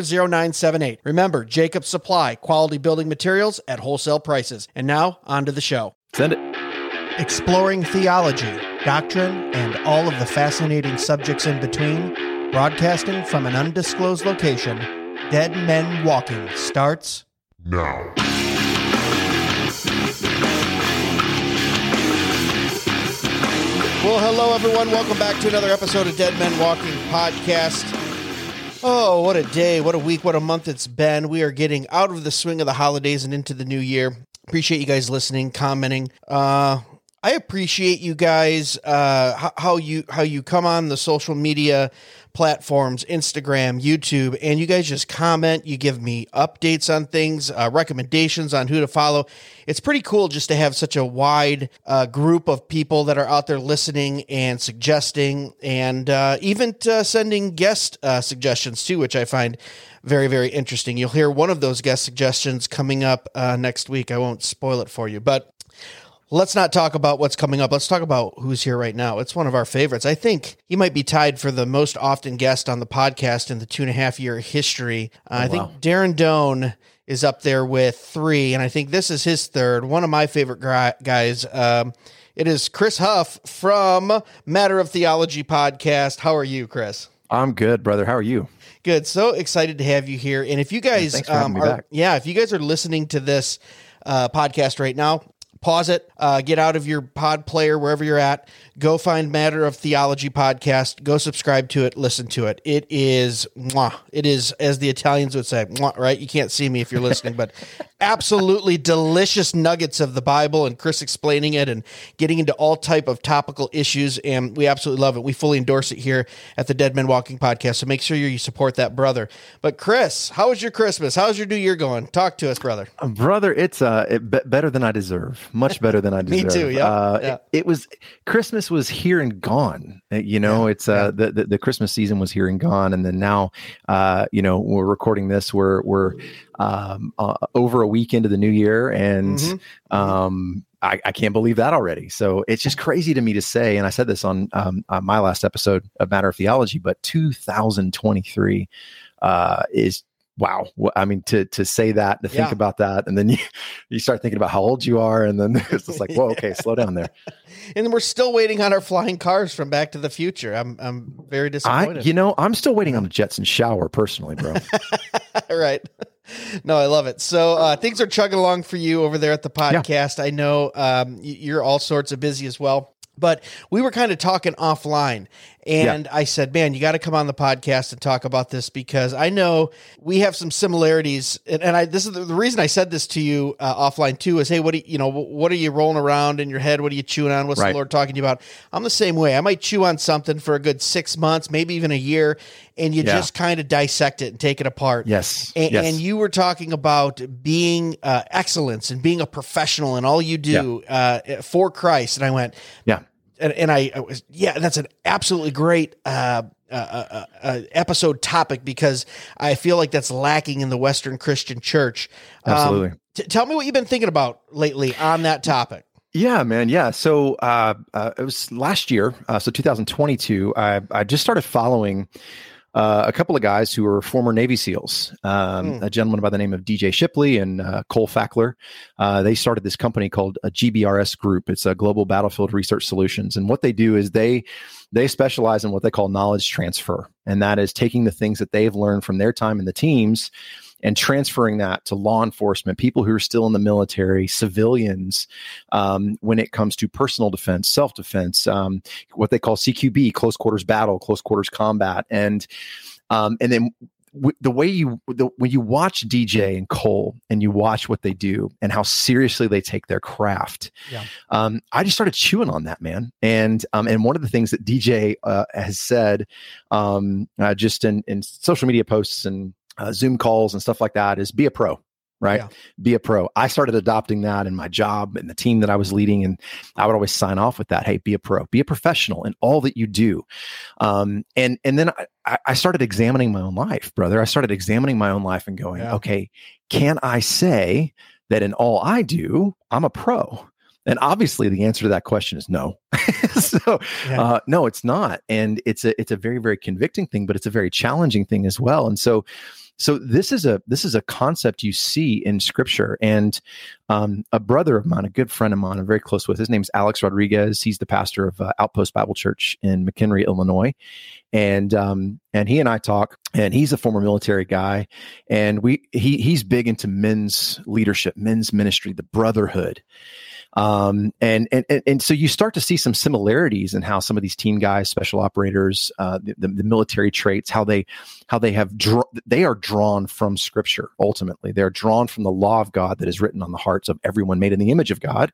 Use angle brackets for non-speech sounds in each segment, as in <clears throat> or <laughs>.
0978. Remember, Jacob Supply, quality building materials at wholesale prices. And now, on to the show. Send it. Exploring theology, doctrine, and all of the fascinating subjects in between, broadcasting from an undisclosed location, Dead Men Walking starts now. Well, hello, everyone. Welcome back to another episode of Dead Men Walking podcast. Oh, what a day, what a week, what a month it's been. We are getting out of the swing of the holidays and into the new year. Appreciate you guys listening, commenting. Uh, I appreciate you guys uh, how, you how you come on the social media platforms, Instagram, YouTube, and you guys just comment. You give me updates on things, uh, recommendations on who to follow. It's pretty cool just to have such a wide uh, group of people that are out there listening and suggesting, and uh, even uh, sending guest uh, suggestions too, which I find very, very interesting. You'll hear one of those guest suggestions coming up uh, next week. I won't spoil it for you, but let's not talk about what's coming up. Let's talk about who's here right now. It's one of our favorites. I think he might be tied for the most often guest on the podcast in the two and a half year history. Uh, I think Darren Doane is up there with three, and I think this is his third. One of my favorite guys. Um, it is Chris Huff from Matter of Theology podcast. How are you, Chris? I'm good, brother. How are you? Good. So excited to have you here. And if you guys, for are, back. yeah, if you guys are listening to this uh, podcast right now, pause it, uh, get out of your pod player wherever you're at, go find Matter of Theology podcast, go subscribe to it, listen to it. It is, mwah, it is, as the Italians would say, mwah, right? You can't see me if you're listening, but <laughs> absolutely delicious nuggets of the Bible and Chris explaining it and getting into all type of topical issues. And we absolutely love it. We fully endorse it here at the Dead Men Walking podcast. So make sure you support that brother. But Chris, how was your Christmas? How's your new year going? Talk to us, brother. Brother, it's uh, it, be- better than I deserve. Much better than I deserve. <laughs> Me too. Yeah, uh, yeah. It, it, was Christmas was here and gone. Uh, You know, Yeah, it's uh, the, the the Christmas season was here and gone, and then now, uh, you know, we're recording this. We're we're um, uh, over a week into the new year, and Mhm. um, I, I can't believe that already. So it's just crazy to me to say, and I said this on um, uh, my last episode of Matter of Theology, but 2023 uh, is wow. I mean, to to say that, to think Yeah. about that, and then you <laughs> you start thinking about how old you are, and then <laughs> it's just like, <laughs> whoa, okay, slow down there. And we're still waiting on our flying cars from Back to the Future. I'm I'm very I, disappointed. you know, I'm still waiting on the jets and shower, personally, bro. right. No, I love it. So uh, things are chugging along for you over there at the podcast. I know um, you're all sorts of busy as well. But we were kind of talking offline, and I said, "Man, you got to come on the podcast and talk about this because I know we have some similarities." And, and I this is the, the reason I said this to you uh, offline too is, "Hey, what do you, you know? What are you rolling around in your head? What are you chewing on? What's Right. the Lord talking to you about?" I'm the same way. I might chew on something for a good six months, maybe even a year, and you Yeah. just kind of dissect it and take it apart. yes, And, yes. and you were talking about being uh, excellence and being a professional and all you do uh, for Christ. And I went, yeah, and, and I, I was, yeah, that's an absolutely great uh, uh, uh, uh, episode topic because I feel like that's lacking in the Western Christian church. Um, Absolutely. t- tell me what you've been thinking about lately on that topic. Yeah, man. Yeah. So uh, uh, it was last year, uh, so 2022. I, I just started following uh, a couple of guys who are former Navy SEALs. Um, Hmm. A gentleman by the name of DJ Shipley and uh, Cole Fackler. Uh, they started this company called a GBRS Group. It's a Global Battlefield Research Solutions, and what they do is they they specialize in what they call knowledge transfer, and that is taking the things that they've learned from their time in the teams and transferring that to law enforcement, people who are still in the military, civilians, um, when it comes to personal defense, self defense, um, what they call CQB, close quarters battle, close quarters combat, and um, and then w- the way you the, when you watch DJ and Cole and you watch what they do and how seriously they take their craft, Yeah. um, I just started chewing on that man. And um, and one of the things that DJ uh, has said, um, uh, just in in social media posts and uh, Zoom calls and stuff like that, is be a pro. Right, Yeah. be a pro. I started adopting that in my job and the team that I was leading, and I would always sign off with that. Hey, be a pro, be a professional in all that you do. Um, and and then I- I, started examining my own life, brother. I started examining my own life and going, Yeah. okay, can I say that in all I do, I'm a pro? And obviously, the answer to that question is no. <laughs> so, Yeah. uh, no, it's not, and it's a it's a very very convicting thing, but it's a very challenging thing as well. And so, so this is a this is a concept you see in Scripture. And um, a brother of mine, a good friend of mine, I'm very close with. His name's Alex Rodriguez. He's the pastor of uh, Outpost Bible Church in McHenry, Illinois, and um, and he and I talk. And he's a former military guy, and we he he's big into men's leadership, men's ministry, the brotherhood um, and, and and and so you start to see some similarities in how some of these team guys, special operators, uh, the, the, the military traits, how they how they have draw, they are drawn from Scripture. Ultimately, they are drawn from the law of God that is written on the hearts of everyone made in the image of God.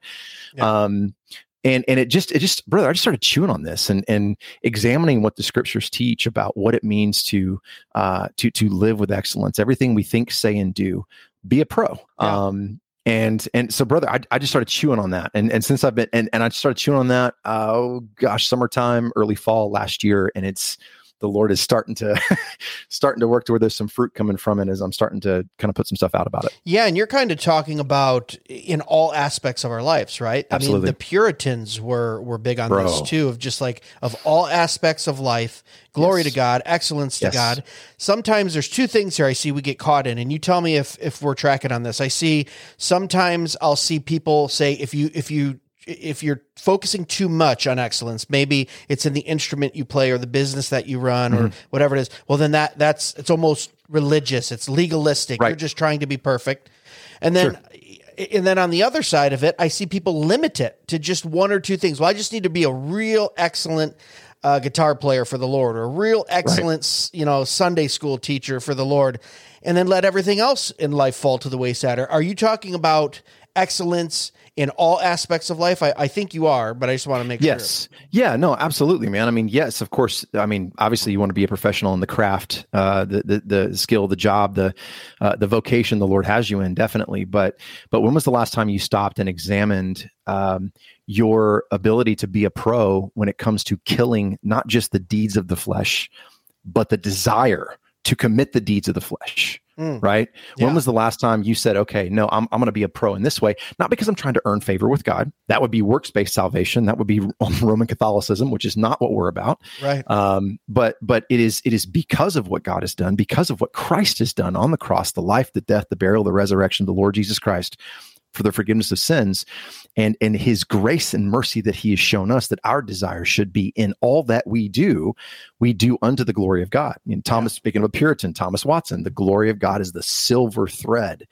Yeah. Um, and and it just it just brother, I just started chewing on this and and examining what the scriptures teach about what it means to uh to to live with excellence. Everything we think, say, and do, be a pro. Yeah. Um, and and so brother I, I just started chewing on that and and since i've been and, and i started chewing on that uh, oh gosh summertime early fall last year and it's the lord is starting to <laughs> starting to work to where there's some fruit coming from it as i'm starting to kind of put some stuff out about it Yeah, and you're kind of talking about in all aspects of our lives, right? I mean, Absolutely. the Puritans were were big on Bro. this too, of just like of all aspects of life, glory Yes. to God, excellence to Yes. God. Sometimes there's two things here I see we get caught in, and you tell me if if we're tracking on this. I see sometimes I'll see people say if you if you if you're focusing too much on excellence, maybe it's in the instrument you play or the business that you run or whatever it is. Well, then that that's it's almost religious. It's legalistic. You're just trying to be perfect. And then and then on the other side of it, I see people limit it to just one or two things. Well, I just need to be a real excellent uh, guitar player for the Lord, or a real excellent, s you know, Sunday school teacher for the Lord, and then let everything else in life fall to the wayside. Are, are you talking about excellence in all aspects of life? I, I think you are, but I just want to make yes. sure. Yeah, no, absolutely, man. I mean, yes, of course. I mean, obviously you want to be a professional in the craft, uh, the, the, the skill, the job, the, uh, the vocation the Lord has you in definitely. But, but when was the last time you stopped and examined, um, your ability to be a pro when it comes to killing not just the deeds of the flesh, but the desire to commit the deeds of the flesh. Mm. Right. Yeah. When was the last time you said, okay, no, I'm, I'm going to be a pro in this way? Not because I'm trying to earn favor with God. That would be works based salvation. That would be <laughs> Roman Catholicism, which is not what we're about. Right. Um, but, but it is, it is because of what God has done, because of what Christ has done on the cross, the life, the death, the burial, the resurrection, the Lord Jesus Christ for the forgiveness of sins and and his grace and mercy that he has shown us that our desire should be in all that we do we do unto the glory of god. And thomas speaking of a puritan thomas watson the glory of god is the silver thread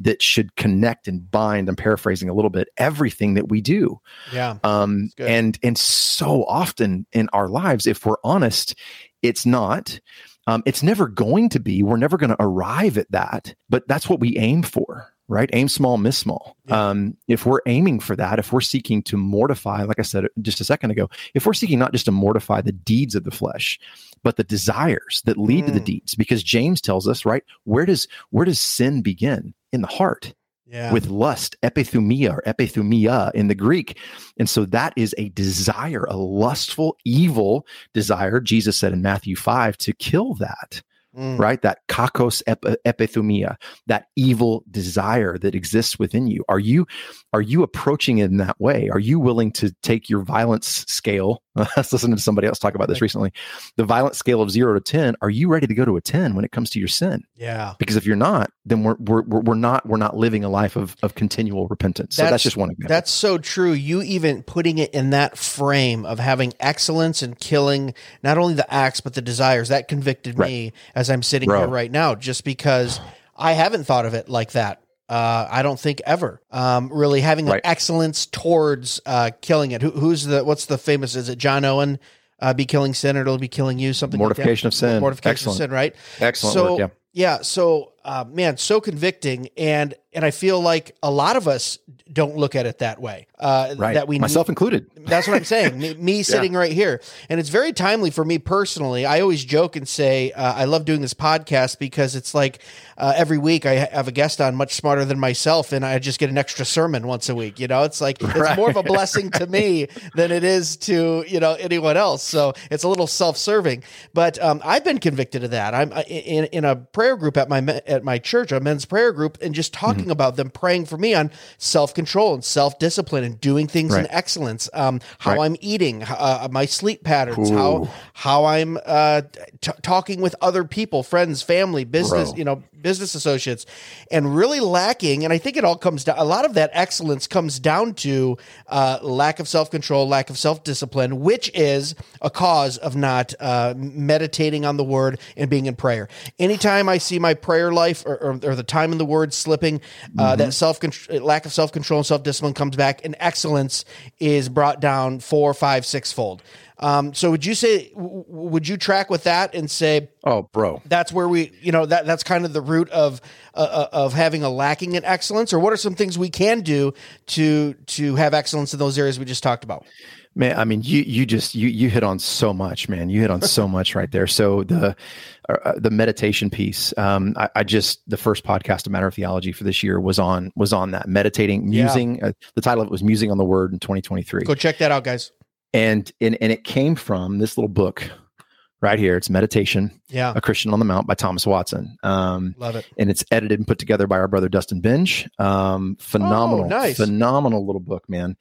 that should connect and bind i'm paraphrasing a little bit everything that we do. Yeah. Um and and so often in our lives if we're honest it's not. Um, it's never going to be. We're never going to arrive at that but that's what we aim for right? Aim small, miss small. Yeah. Um, if we're aiming for that, if we're seeking to mortify, like I said just a second ago, if we're seeking not just to mortify the deeds of the flesh, but the desires that lead mm. to the mm. deeds, because James tells us, right, where does where does sin begin? In the heart. Yeah. With lust, epithumia or epithumia in the Greek. And so that is a desire, a lustful, evil desire. Jesus said in Matthew 5 to kill that. Mm. right? That kakos ep- epithumia, that evil desire that exists within you. Are you are you approaching it in that way? Are you willing to take your violence scale? <laughs> I was listening to somebody else talk about this recently. The violence scale of zero to ten. Are you ready to go to a ten when it comes to your sin? Yeah. Because if you're not, then we're we're we're not we're not living a life of of continual repentance. So that's, that's just one example. That's so true. You even putting it in that frame of having excellence and killing not only the acts but the desires that convicted right. me as I'm sitting Bro. here right now, just because I haven't thought of it like that. Uh, I don't think ever um, really having right. an excellence towards uh, killing it. Who, who's the what's the famous? Is it John Owen? Uh, be killing sin, or it'll be killing you. Something mortification like of sin. Mortification Excellent. of sin. Right. Excellent. So work, yeah. yeah. So uh, man, so convicting, and and I feel like a lot of us don't look at it that way. Uh, right. That we myself included. <laughs> That's what I'm saying. me, me <laughs> sitting yeah. right here, and it's very timely for me personally. I always joke and say uh, I love doing this podcast because it's like uh, every week I have a guest on much smarter than myself, and I just get an extra sermon once a week. You know, it's like it's more of a <laughs> blessing to me than it is to you know anyone else. So it's a little self-serving. But um, I've been convicted of that. I'm in in a prayer group at my at my church, a men's prayer group, and just talking mm-hmm. about them praying for me on self control and self discipline and doing things right. in excellence. Um, how right. I'm eating, uh, my sleep patterns, Ooh. how how I'm uh, t- talking with other people, friends, family, business, Bro. you know, business associates, and really lacking. And I think it all comes down. A lot of that excellence comes down to uh, lack of self control, lack of self discipline, which is a cause of not uh, meditating on the word and being in prayer. Anytime I see my prayer life or, or, or the time in the word slipping, uh, mm-hmm. that self lack of self control and self discipline comes back, and excellence is brought down four, five, six fold. Um, so would you say would you track with that and say, "Oh, bro, that's where we, you know, that that's kind of the root of uh, uh, of having a lacking in excellence, or what are some things we can do to to have excellence in those areas we just talked about?" Man, I mean, you you just you you hit on so much, man. You hit on so much right there. So the uh, uh, the meditation piece, um, I, I, just the first podcast of Matter of Theology for this year was on was on that meditating, musing. Yeah. Uh, the title of it was "Musing on the Word" in 2023. Go check that out, guys and and and it came from this little book right here. It's Meditation, yeah, a Christian on the Mount by Thomas Watson. Um, Love it, and it's edited and put together by our brother Dustin Benge. Um, phenomenal, oh, nice. phenomenal little book, man.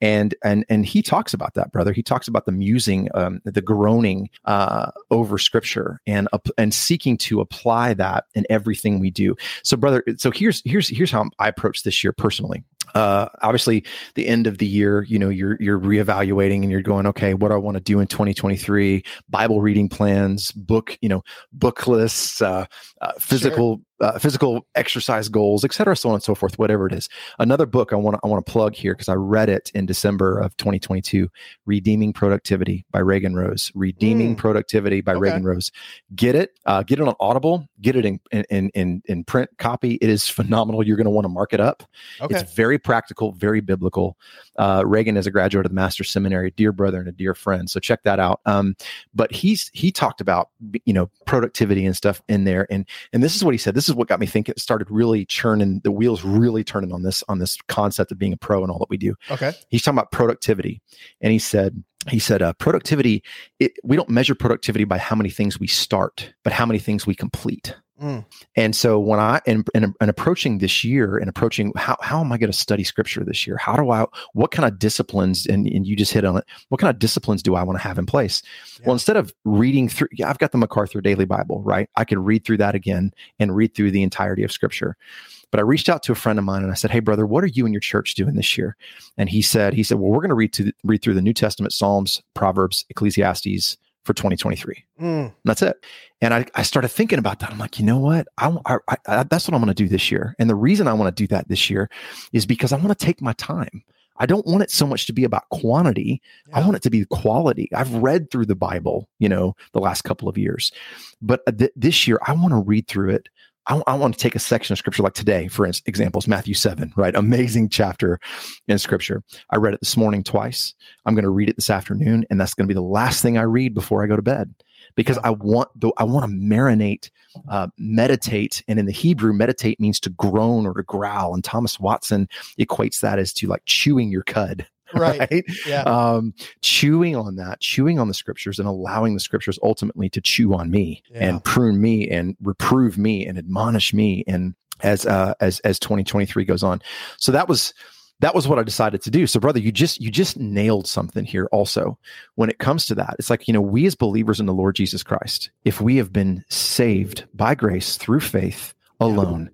And and and he talks about that, brother. He talks about the musing, um, the groaning uh, over Scripture, and uh, and seeking to apply that in everything we do. So, brother, so here's here's here's how I approach this year personally uh, obviously the end of the year, you know, you're you're reevaluating and you're going, okay, what do I want to do in 2023? Bible reading plans, book, you know, book lists, uh, uh, physical sure. Uh, physical exercise goals, et cetera, so on and so forth, whatever it is. Another book I want to I want to plug here because I read it in December of 2022, Redeeming Productivity by Reagan Rose. Redeeming Mm. Productivity by Okay. Reagan Rose. Get it, uh, get it on Audible, get it in in in, in print copy. It is phenomenal. You're going to want to mark it up. Okay. It's very practical, very biblical. Uh, Reagan is a graduate of the Master Seminary, a dear brother and a dear friend. So check that out. Um, but he's he talked about you know productivity and stuff in there, and and this is what he said. This is what got me thinking. It started really churning the wheels, really turning on this on this concept of being a pro and all that we do. Okay. He's talking about productivity, and he said he said uh, productivity. It, we don't measure productivity by how many things we start, but how many things we complete. Mm. And so when I and, and, and approaching this year and approaching how how am I going to study scripture this year? How do I what kind of disciplines and, and you just hit on it, what kind of disciplines do I want to have in place? Yeah. Well, instead of reading through yeah, I've got the MacArthur Daily Bible, right? I could read through that again and read through the entirety of scripture. But I reached out to a friend of mine and I said, Hey brother, what are you and your church doing this year? And he said, he said, Well, we're going to read to read through the New Testament, Psalms, Proverbs, Ecclesiastes for 2023. Mm. And that's it. And I, I started thinking about that. I'm like, you know what? I, I, I that's what I'm going to do this year. And the reason I want to do that this year is because I want to take my time. I don't want it so much to be about quantity. I want it to be quality. I've read through the Bible, you know, the last couple of years, but uh, th- this year I want to read through it. I, I want to take a section of scripture like today, for examples, Matthew 7, right? Amazing chapter in scripture. I read it this morning twice. I'm going to read it this afternoon, and that's going to be the last thing I read before I go to bed because I want the I want to marinate, uh, meditate, and in the Hebrew, meditate means to groan or to growl, and Thomas Watson equates that as to like chewing your cud, <laughs> Right. right? Yeah. Um, chewing on that, chewing on the scriptures, and allowing the scriptures ultimately to chew on me Yeah. and prune me and reprove me and admonish me, and as uh, as as 2023 goes on. So that was that was what I decided to do. So, brother, you just you just nailed something here. Also, when it comes to that, it's like you know we as believers in the Lord Jesus Christ, if we have been saved by grace through faith alone,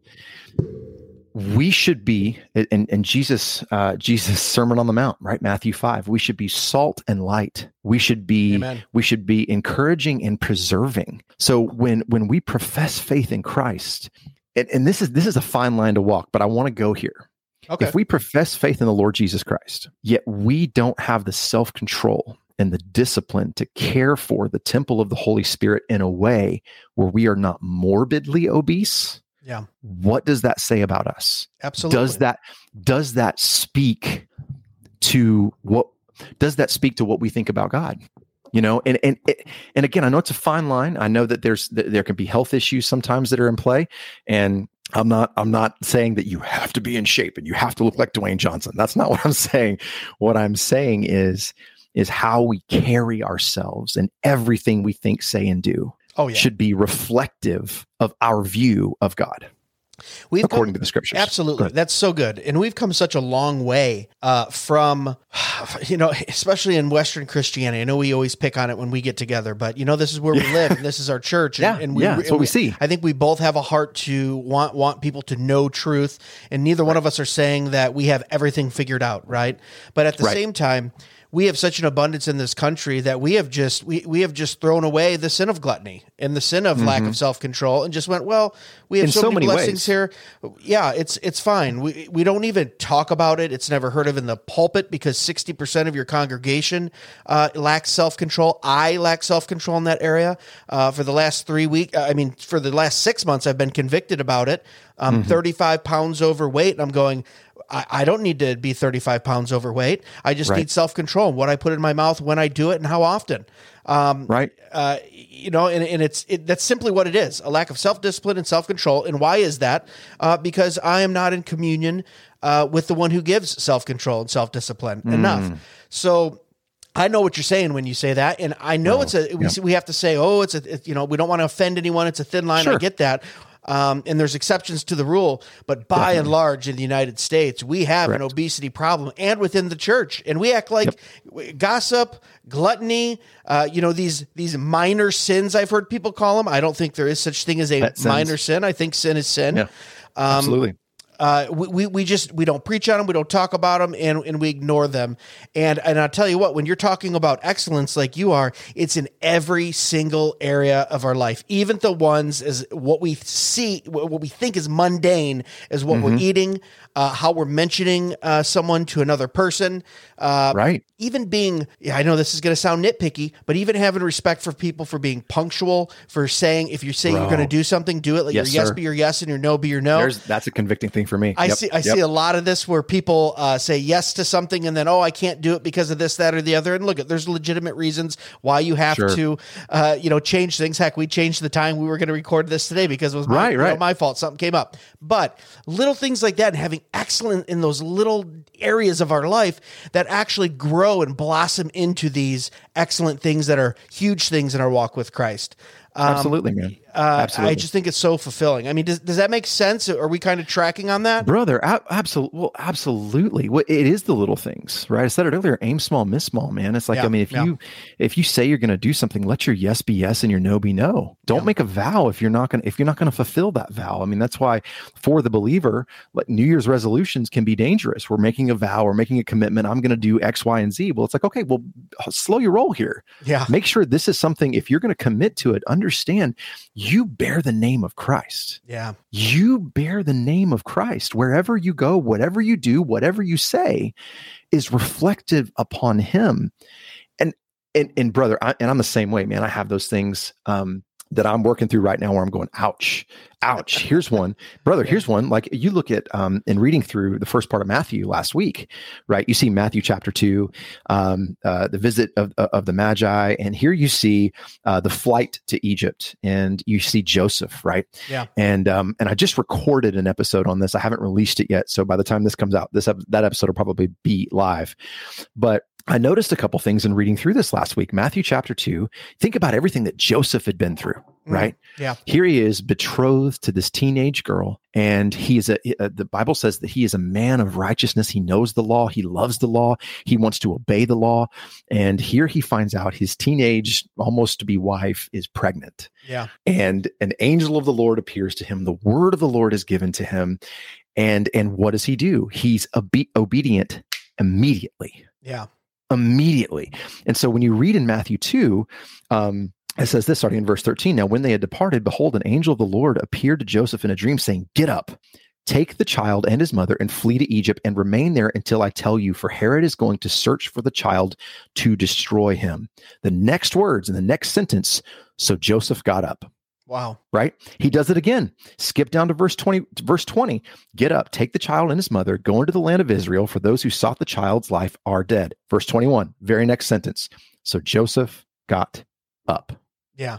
we should be and, and jesus uh jesus sermon on the mount right matthew 5 we should be salt and light we should be Amen. we should be encouraging and preserving so when when we profess faith in christ and, and this is this is a fine line to walk but i want to go here Okay. if we profess faith in the Lord Jesus Christ, yet we don't have the self control and the discipline to care for the temple of the Holy Spirit in a way where we are not morbidly obese, yeah. what does that say about us? Absolutely. Does that does that speak to what does that speak to what we think about God? You know, and and and again, I know it's a fine line. I know that there's that there can be health issues sometimes that are in play, and I'm not I'm not saying that you have to be in shape and you have to look like Dwayne Johnson. That's not <laughs> what I'm saying. What I'm saying is is how we carry ourselves and everything we think, say, and do Oh yeah. should be reflective of our view of God, We've according come- to the scriptures. Absolutely. That's so good. And we've come such a long way uh, from, <sighs> you know, especially in Western Christianity. I know we always pick on it when we get together, but, you know, this is where we live and this is our church. And, <laughs> Yeah, and we, yeah, that's what we see. I think we both have a heart to want, want people to know truth. And neither one of us are saying that we have everything figured out, right? But at the Right. same time, we have such an abundance in this country that we have just we, we have just thrown away the sin of gluttony and the sin of lack of self-control and just went well we have Mm-hmm. So, so many, many blessings ways. here yeah it's it's fine we we don't even talk about it it's never heard of in the pulpit because 60% of your congregation uh, lacks self-control i lack self-control in that area uh, for the last three week i mean for the last six months i've been convicted about it i'm Mm-hmm. 35 pounds overweight and i'm going I, I don't need to be 35 pounds overweight. I just Right. need self control. What I put in my mouth, when I do it, and how often. Um, right? uh, you know, and, and it's it, that's simply what it is: a lack of self discipline and self control. And why is that? Uh, because I am not in communion uh, with the one who gives self control and self discipline enough. So. I know what you're saying when you say that, and I know it's a we, we have to say, oh, it's a it- you know we don't want to offend anyone. It's a thin line. I get that, um, and there's exceptions to the rule, but by and large, in the United States, we have an obesity problem, and within the church, and we act like gossip, gluttony, uh, you know these these minor sins. I've heard people call them. I don't think there is such thing as a minor sin. I think sin is sin. Yeah. Absolutely. Uh, we, we, we just we don't preach on them, we don't talk about them, and, and we ignore them. And and I'll tell you what, when you're talking about excellence like you are, it's in every single area of our life, even the ones as what we see, what we think is mundane, is what we're eating, uh, how we're mentioning uh, someone to another person, uh, Right. even being yeah, I know this is going to sound nitpicky, but even having respect for people for being punctual, for saying if you say you're going to do something, do it. Let Yes, your yes sir. be your yes and your no be your no. There's that's a convicting thing for me. I Yep, see. I yep. see a lot of this where people uh, say yes to something and then oh I can't do it because of this, that, or the other. And look, there's legitimate reasons why you have Sure. to, uh, you know, change things. Heck, we changed the time we were going to record this today because it was my, Right, you know, right. my fault. Something came up. But little things like that and having excellent in those little areas of our life that actually grow and blossom into these excellent things that are huge things in our walk with Christ. Um, Absolutely, man. uh, Absolutely. I just think it's so fulfilling. I mean, does, does that make sense? Are we kind of tracking on that? brother ab- absolutely well absolutely well, it is the little things right i said it earlier aim small miss small man it's like Yeah, i mean if yeah. you if you say you're going to do something let your yes be yes and your no be no don't Yeah. make a vow if you're not going to if you're not going to fulfill that vow i mean that's why for the believer like new year's resolutions can be dangerous we're making a vow or making a commitment i'm going to do x y and z well it's like okay well slow your roll here Yeah. make sure this is something if you're going to commit to it understand you bear the name of christ Yeah. you bear the name of Christ wherever you go, whatever you do, whatever you say is reflective upon him. And and and brother, I, and I'm the same way, man. I have those things um that I'm working through right now where I'm going, ouch, ouch. Here's <laughs> one, brother. Here's one. Like you look at um in reading through the first part of Matthew last week, right? You see Matthew chapter two, um, uh, the visit of of the Magi, and here you see uh, the flight to Egypt, and you see Joseph, right? Yeah. And um, and I just recorded an episode on this. I haven't released it yet, so by the time this comes out, this that episode will probably be live. But I noticed a couple things in reading through this last week. Matthew chapter two. Think about everything that Joseph had been through, Mm. right? Yeah. Here he is betrothed to this teenage girl, and he is a. uh, the Bible says that he is a man of righteousness. He knows the law. He loves the law. He wants to obey the law. And here he finds out his teenage, almost to be wife, is pregnant Yeah. and an angel of the lord appears to him the word of the lord is given to him and and what does he do he's obe- obedient immediately Yeah. Immediately and so when you read in matthew 2 um it says this starting in verse 13 now when they had departed behold an angel of the lord appeared to joseph in a dream saying get up Take the child and his mother and flee to Egypt and remain there until I tell you, for Herod is going to search for the child to destroy him. The next words in the next sentence so Joseph got up Wow. right? He does it again. Skip down to verse 20, verse 20. Get up, take the child and his mother, go into the land of Israel, for those who sought the child's life are dead. Verse 21, very next sentence. So Joseph got up. Yeah.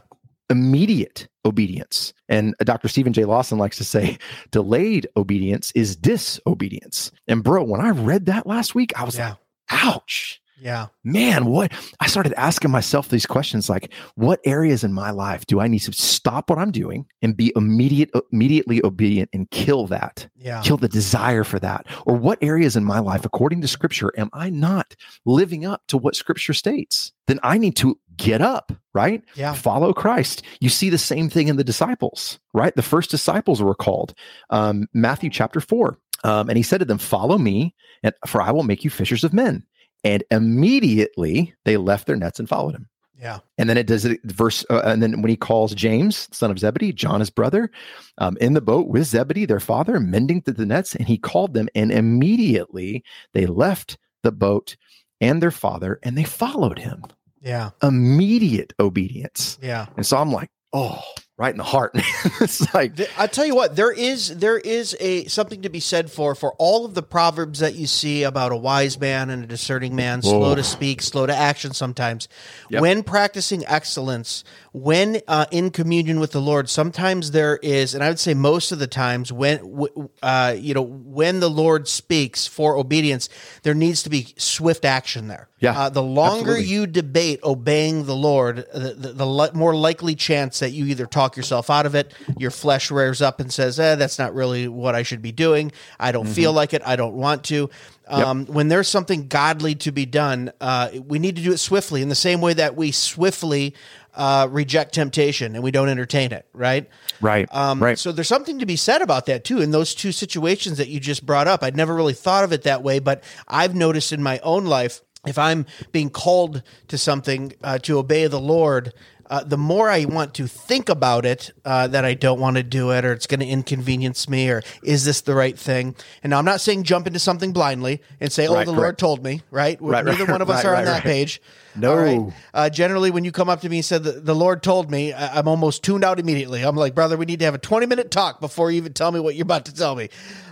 Immediate obedience. And uh, Dr. Steven J. Lawson likes to say, <laughs> delayed obedience is disobedience. And bro, when I read that last week, I was Yeah. like, ouch Yeah. man, what I started asking myself these questions like, what areas in my life do I need to stop what I'm doing and be immediate, immediately obedient and kill that, Yeah. kill the desire for that? Or what areas in my life, according to scripture, am I not living up to what scripture states? Then I need to get up, right? Yeah. Follow Christ. You see the same thing in the disciples, right? The first disciples were called, um, Matthew chapter four. Um, and he said to them, Follow me, and for I will make you fishers of men. And immediately they left their nets and followed him. Yeah. And then it does it verse, uh, and then when he calls James, son of Zebedee, John his brother, um, in the boat with Zebedee, their father, mending to the nets, and he called them, and immediately they left the boat and their father, and they followed him. Yeah. Immediate obedience. Yeah. And so I'm like, oh, right in the heart. <laughs> it's like, I tell you what, there is there is a something to be said for for all of the proverbs that you see about a wise man and a discerning man, slow to speak, slow to action. Sometimes, Yep. when practicing excellence, when uh, in communion with the Lord, sometimes there is, and I would say most of the times, when uh, you know when the Lord speaks for obedience, there needs to be swift action there. Yeah, uh, the longer absolutely. you debate obeying the Lord, the, the, the more likely chance that you either talk talk yourself out of it. Your flesh rears up and says, eh, that's not really what I should be doing. I don't feel like it. I don't want to. Um, When there's something godly to be done, uh, we need to do it swiftly in the same way that we swiftly uh, reject temptation and we don't entertain it, right? Right. Um, right. So there's something to be said about that too. In those two situations that you just brought up, I'd never really thought of it that way, but I've noticed in my own life, if I'm being called to something uh, to obey the Lord, uh, the more I want to think about it, uh, that I don't want to do it, or it's going to inconvenience me, or is this the right thing? And now I'm not saying jump into something blindly and say, "Oh, Right, the Lord told me." Right? Right, Neither right, one of us are on that page. No. Uh, generally, when you come up to me and said, the, the Lord told me, I, I'm almost tuned out immediately. I'm like, brother, we need to have a 20 minute talk before you even tell me what you're about to tell me.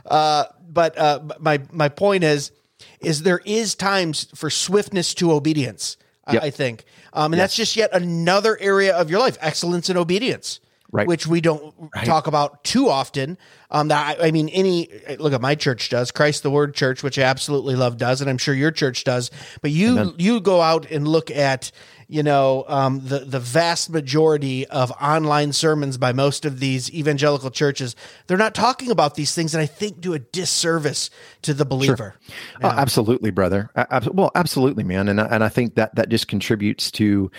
Uh, but uh, my, my point is, is there is times for swiftness to obedience, Yep. I think. Um, and that's just yet another area of your life, excellence and obedience. Right. Which we don't talk about too often. Um, that I, I mean, any look at my church does Christ the Word Church, which I absolutely love, does, and I'm sure your church does. But you you go out and look at you know um, the the vast majority of online sermons by most of these evangelical churches. They're not talking about these things, and I think do a disservice to the believer. Oh, absolutely, brother. Well, absolutely, man. And I, and I think that that just contributes to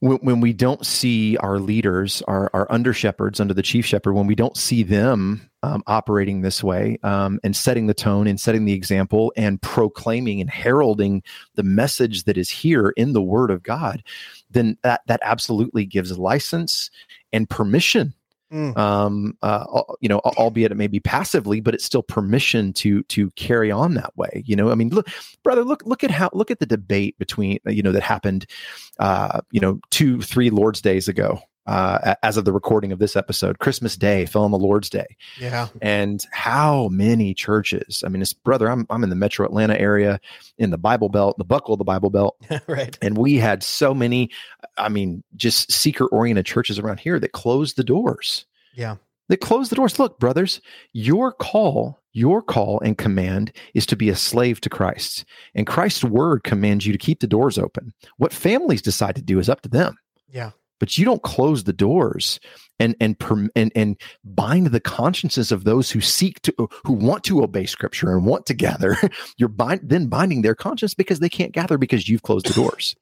when, when we don't see our leaders, our our under shepherds under the chief shepherd, when we don't see them um, operating this way um, and setting the tone and setting the example and proclaiming and heralding the message that is here in the Word of God, then that that absolutely gives license and permission Mm. um, uh, you know, albeit it may be passively, but it's still permission to to carry on that way. You know, I mean, look, brother, look look at how look at the debate between you know that happened, uh, you know, two three Lord's days ago. Uh, as of the recording of this episode, Christmas Day fell on the Lord's Day, Yeah, and how many churches? I mean, it's brother. I'm I'm in the Metro Atlanta area, in the Bible Belt, the buckle of the Bible Belt, <laughs> right. and we had so many i mean just seeker oriented churches around here that closed the doors. Yeah, that closed the doors. Look brothers your call your call and command is to be a slave to christ. And christ's word commands you to keep the doors open. What families decide to do is up to them. Yeah, but you don't close the doors and and and and bind the consciences of those who seek to who want to obey scripture and want to gather <laughs> you're bind, then binding their conscience because they can't gather because you've closed the doors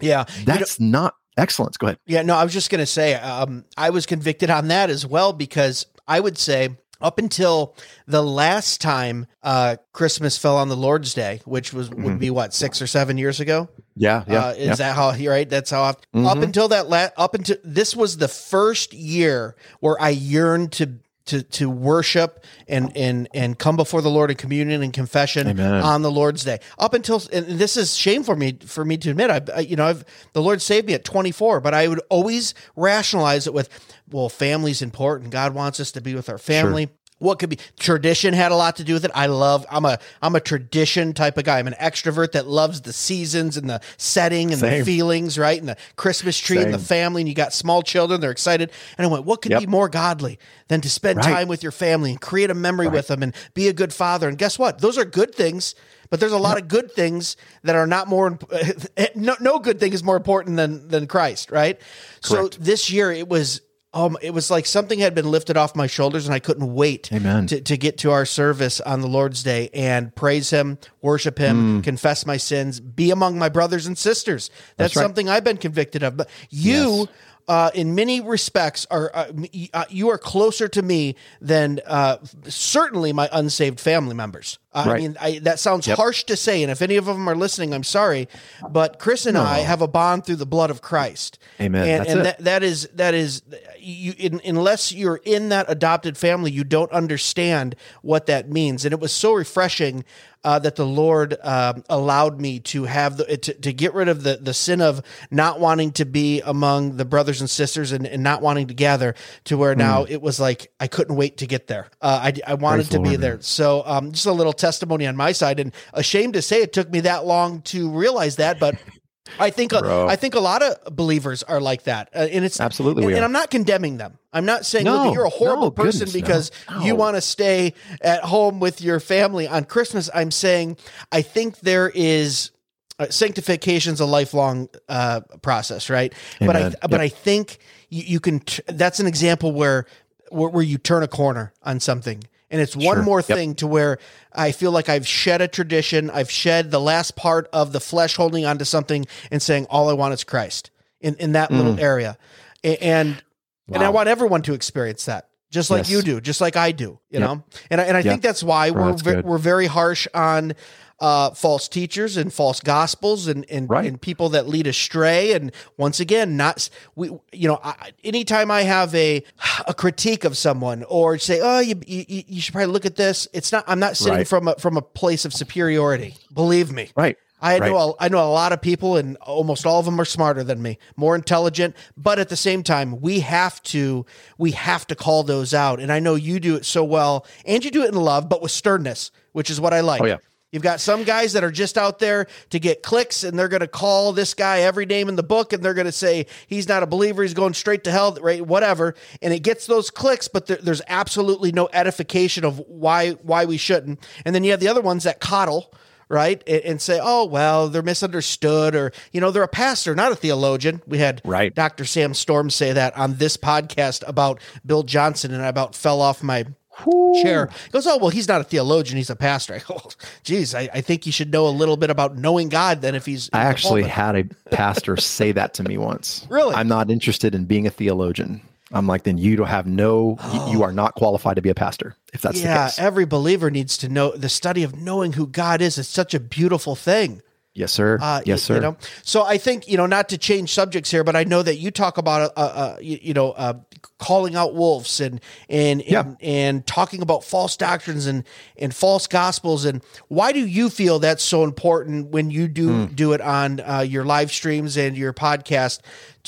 yeah. You know- that's not excellence. Go ahead. Yeah, no, I was just going to say, um, I was convicted on that as well because I would say up until the last time uh, Christmas fell on the Lord's Day, which was would be what six or seven years ago. Yeah, yeah, uh, is that how you right? That's how Mm-hmm. up until that la- up until this was the first year where I yearned to to to worship and and and come before the Lord in communion and confession Amen. on the Lord's Day. Up until and this is shame for me for me to admit. I, I you know I've the Lord saved me at 24, but I would always rationalize it with, well, family's important. God wants us to be with our family. What could be tradition had a lot to do with it. I love. I'm a I'm a tradition type of guy. I'm an extrovert that loves the seasons and the setting and the feelings, right? And the Christmas tree and the family, and you got small children, they're excited. And I went, what could Yep. be more godly than to spend Right. time with your family and create a memory with them and be a good father? And guess what? Those are good things, but there's a lot of good things that are not more. <laughs> No, no good thing is more important than than Christ, right? Correct. So this year it was. Um, it was like something had been lifted off my shoulders, and I couldn't wait Amen. to, to get to our service on the Lord's Day and praise Him, worship Him, confess my sins, be among my brothers and sisters. That's, right. something I've been convicted of. But you, uh, in many respects, are uh, uh, you are closer to me than uh, certainly my unsaved family members. Uh, I mean, I, that sounds harsh to say, and if any of them are listening, I'm sorry, but Chris and I have a bond through the blood of Christ. Amen. And, and that, that is that is you in, unless you're in that adopted family, you don't understand what that means. And it was so refreshing uh, that the Lord um, allowed me to have the to, to get rid of the the sin of not wanting to be among the brothers and sisters and, and not wanting to gather to where now it was like I couldn't wait to get there. Uh, I I wanted Praise to the be Lord, there. So um, just a little testimony on my side, and ashamed to say it took me that long to realize that, but. I think Bro. I think a lot of believers are like that, uh, and it's Absolutely And, and. I'm not condemning them. I'm not saying No, look, you're a horrible no, person goodness, no. because you want to stay at home with your family on Christmas. I'm saying I think there is uh, is a lifelong uh, process, right? But I Amen. but I think you, you can. T- that's an example where, where where you turn a corner on something, and it's one Sure. more Yep. thing to where I feel like I've shed a tradition, I've shed the last part of the flesh holding onto something, and saying all I want is Christ in in that little area, and and I Mm. Want everyone to experience that. Just like Yes. you do, just like I do, you Yep. know, and I, and I Yep. think that's why Bro, we're that's ve- we're very harsh on uh, false teachers and false gospels and and, Right. and people that lead astray. And once again, not we you know, I, anytime I have a a critique of someone or say, oh, you you, you should probably look at this. It's not. I'm not sitting Right. from a from a place of superiority. Believe me. Right. I Right. know a, I know a lot of people, and almost all of them are smarter than me, more intelligent. But at the same time, we have to we have to call those out. And I know you do it so well, and you do it in love, but with sternness, which is what I like. Oh, yeah. You've got some guys that are just out there to get clicks, and they're going to call this guy every name in the book, and they're going to say he's not a believer, he's going straight to hell, right? Whatever, and it gets those clicks, but there, there's absolutely no edification of why why we shouldn't. And then you have the other ones that coddle, right, and, and say, oh well, they're misunderstood, or you know, they're a pastor, not a theologian. We had Right. Dr. Sam Storm say that on this podcast about Bill Johnson, and I about fell off my chair. He goes, oh well, he's not a theologian; he's a pastor. <laughs> I go, geez, I, I think you should know a little bit about knowing God. than if he's I actually had a pastor say that to me once. <laughs> Really? I'm not interested in being a theologian. I'm like, then you don't have no, you- you are not qualified to be a pastor if that's the case. every believer needs to know the study of knowing who God is. It's such a beautiful thing. Yes, sir. Uh, yes, sir. You know, so I think you know not to change subjects here, but I know that you talk about uh, uh you, know uh, calling out wolves and and Yeah. and, and talking about false doctrines and and false gospels. And why do you feel that's so important when you do Hmm. do it on uh, your live streams and your podcast?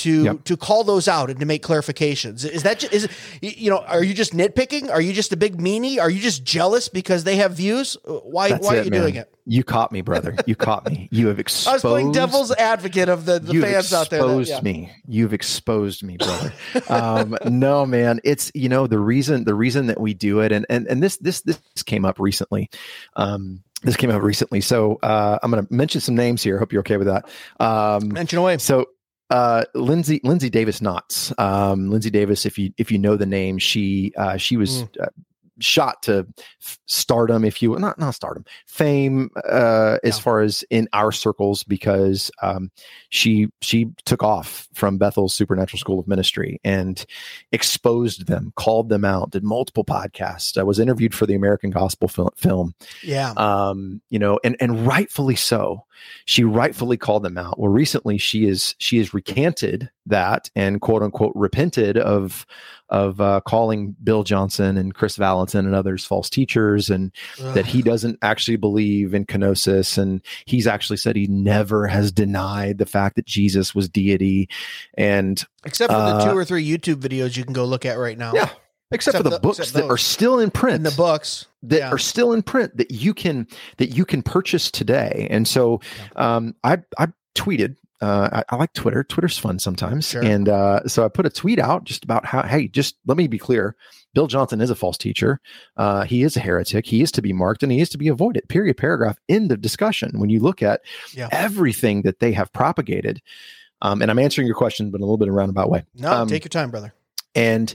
To, Yep. to call those out and to make clarifications is that ju- is it, you know are you just nitpicking are you just a big meanie are you just jealous because they have views Uh, why That's why are you man. doing it You caught me, brother. You caught me. You have exposed. <laughs> I was playing devil's advocate of the, the fans out there. exposed yeah. me. You've exposed me, brother. <laughs> um, no, man. It's you know the reason the reason that we do it, and and and this this this came up recently. Um, this came up recently, so uh, I'm going to mention some names here. I hope you're okay with that. Um, Mention away. so uh lindsay lindsay davis knotts um lindsay davis if you if you know the name she uh she was Mm. uh, shot to f- stardom if you not not stardom fame uh as far as in our circles because um she she took off from bethel's supernatural school of ministry and exposed them called them out did multiple podcasts. I was interviewed for the american gospel fil- film. Yeah. um you know and and rightfully so she rightfully called them out. Well recently she is she has recanted that and quote unquote repented of of uh, calling bill johnson and Kris Vallotton and others false teachers and that he doesn't actually believe in kenosis. And he's actually said he never has denied the fact that jesus was deity. And Except for the uh, two or three YouTube videos you can go look at right now. yeah except, Except for the tho- books that are still in print In the books. that Yeah. are still in print that you can that you can purchase today. And so um, I I tweeted. Uh, I, I like Twitter. Twitter's fun sometimes, Sure. and uh, so I put a tweet out just about how. Hey, just let me be clear. Bill Johnson is a false teacher. Uh, he is a heretic. He is to be marked, and he is to be avoided. Period. Paragraph. End of discussion. When you look at Yeah. everything that they have propagated, um, and I'm answering your question, but in a little bit of a roundabout way. No, Um, take your time, brother. And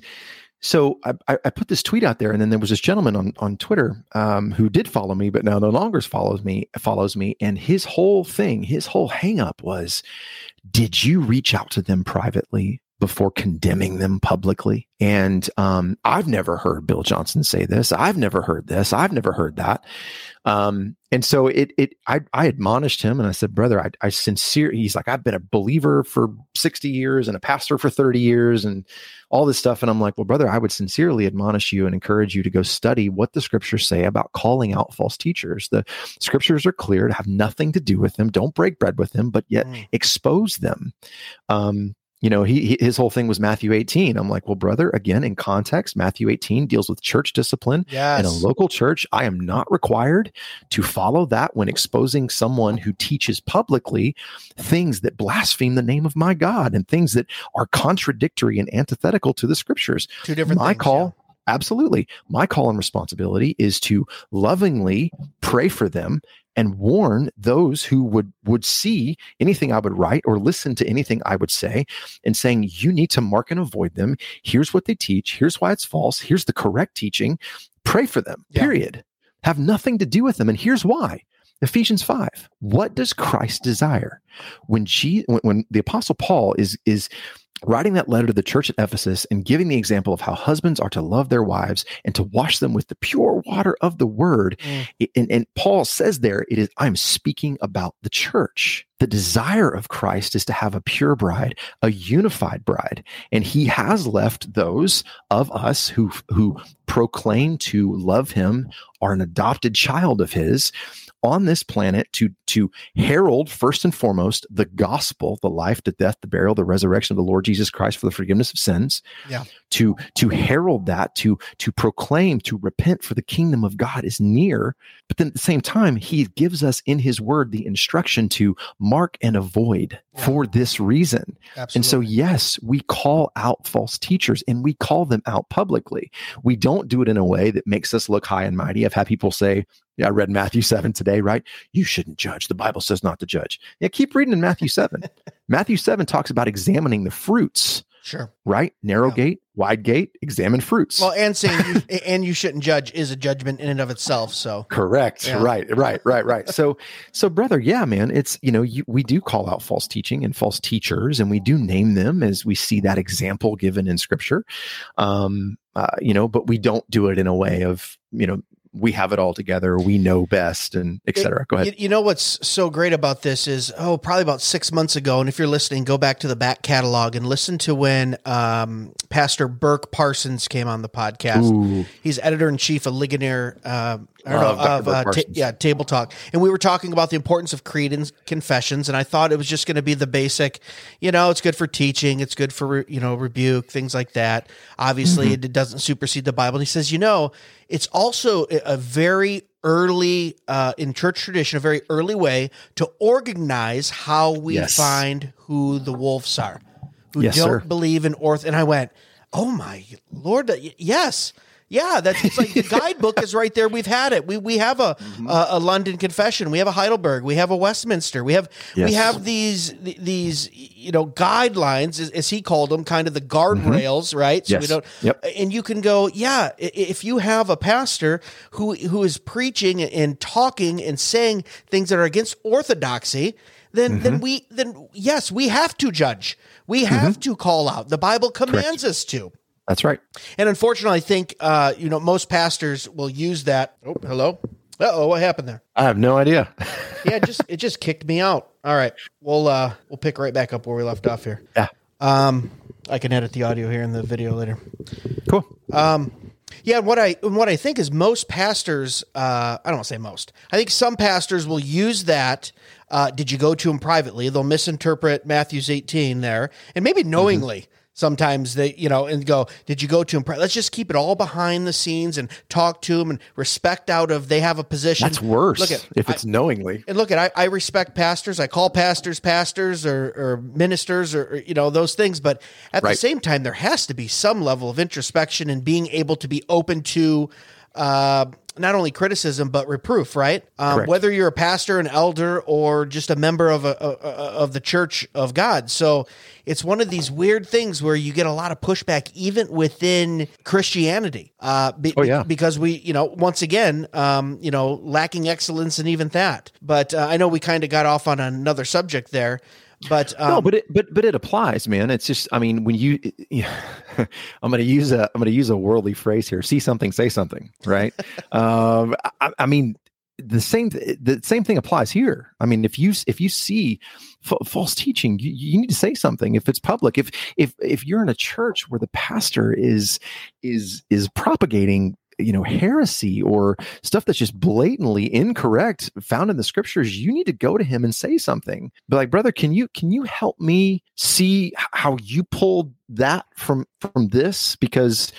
so I, I put this tweet out there, and then there was this gentleman on on Twitter um, who did follow me, but now no longer follows me. Follows me, and his whole thing, his whole hangup was, did you reach out to them privately before condemning them publicly? And um, I've never heard Bill Johnson say this. I've never heard this. I've never heard that. Um, and so it, it, I, I admonished him and I said, brother, I, I sincere, he's like, I've been a believer for 60 years and a pastor for 30 years and all this stuff. And I'm like, well, brother, I would sincerely admonish you and encourage you to go study what the scriptures say about calling out false teachers. The scriptures are clear to have nothing to do with them. Don't break bread with them, but yet Mm. expose them. Um, you know, he, he his whole thing was Matthew 18. I'm like, well, brother, again, in context, Matthew 18 deals with church discipline Yes. in a local church, I am not required to follow that when exposing someone who teaches publicly things that blaspheme the name of my God and things that are contradictory and antithetical to the scriptures. Two different things. my things, call, absolutely. My call and responsibility is to lovingly pray for them, and warn those who would would see anything I would write or listen to anything I would say and saying you need to mark and avoid them. Here's what they teach, here's why it's false, here's the correct teaching. Pray for them. Yeah. Period. Have nothing to do with them and here's why. Ephesians 5. What does Christ desire? When, Je- when, when the apostle Paul is is writing that letter to the church at Ephesus and giving the example of how husbands are to love their wives and to wash them with the pure water of the word. Mm. It- and, and Paul says there, it is, I'm speaking about the church. The desire of Christ is to have a pure bride, a unified bride. And he has left those of us who, who proclaim to love him, are an adopted child of his, on this planet to to herald first and foremost the gospel the life the death the burial the resurrection of the lord jesus christ for the forgiveness of sins Yeah. to to herald that to to proclaim to repent for the kingdom of god is near but then at the same time he gives us in his word the instruction to mark and avoid Yeah. for this reason Absolutely. and so, yes, we call out false teachers and we call them out publicly. We don't do it in a way that makes us look high and mighty. I've had people say, yeah, I read Matthew 7 today, right? You shouldn't judge. The Bible says not to judge. Yeah, keep reading in Matthew 7. <laughs> Matthew 7 talks about examining the fruits, sure. right? Narrow Yeah. gate, wide gate, examine fruits. Well, and saying you, <laughs> and you shouldn't judge is a judgment in and of itself. So Correct. Yeah. Right. Right. Right. Right. So, so brother, yeah, man, it's you know, you, we do call out false teaching and false teachers, and we do name them as we see that example given in Scripture. Um, uh, you know, but we don't do it in a way of you know we have it all together, we know best, and et cetera. Go ahead. You, you know what's so great about this is oh probably about six months ago, and if you're listening, go back to the back catalog and listen to when um, Pastor Burk Parsons came on the podcast. Ooh, He's editor in chief of Ligonier, uh, I don't know, of uh, ta- yeah, Table Talk, and we were talking about the importance of creed and confessions, and I thought it was just going to be the basic, you know, it's good for teaching, it's good for re- you know rebuke things like that. Obviously, Mm-hmm. it doesn't supersede the Bible. And he says, you know, it's also a a very early uh, in church tradition, a very early way to organize how we Yes. find who the wolves are, who Yes, don't sir. believe in orth. And I went, oh my lord, yes. Yeah, that's it's like the <laughs> guidebook is right there. We've had it. We we have a Mm-hmm. a, a London Confession. We have a Heidelberg. We have a Westminster. We have we have these these you know guidelines as, as he called them, kind of the guardrails, right? So we Mm-hmm. Don't. Yep. And you can go, yeah. If you have a pastor who who is preaching and talking and saying things that are against orthodoxy, then Mm-hmm. then we then yes, we have to judge. We have to call out. The Bible commands us to. That's right. And unfortunately, I think uh, you know most pastors will use that. Oh, hello. Uh oh, what happened there? I have no idea. <laughs> Yeah, it just it just kicked me out. All right, we'll uh, we'll pick right back up where we left off here. yeah. Um, I can edit the audio here in the video later. Cool. Um, yeah, what I what I think is most pastors. Uh, I don't want to say most. I think some pastors will use that. Uh, did you go to them privately? They'll misinterpret Matthew's eighteen there, and maybe knowingly. Sometimes they, you know, and go, did you go to him? Let's just keep it all behind the scenes and talk to them and respect out of they have a position. That's worse. Look at if it's knowingly. and look at I, I respect pastors. I call pastors pastors or, or ministers or, or, you know those things. But at the same time, there has to be some level of introspection and being able to be open to uh, not only criticism but reproof. Right? Um, whether you're a pastor, an elder, or just a member of a, a, a- of the Church of God. So it's one of these weird things where you get a lot of pushback even within Christianity. Uh, be- Oh, yeah. because we, you know, once again, um, you know, lacking excellence in even that. But uh, I know we kind of got off on another subject there. But um, no, but it but but it applies, man. It's just I mean when you <laughs> I'm going to use a I'm going to use a worldly phrase here. See something, say something, right? <laughs> um, I, I mean the same the same thing applies here. I mean if you if you see f- false teaching, you, you need to say something. If it's public, if if if you're in a church where the pastor is is is propagating you know heresy or stuff that's just blatantly incorrect found in the scriptures you need to go to him and say something. But like brother can you can you help me see how you pulled that from from this? Because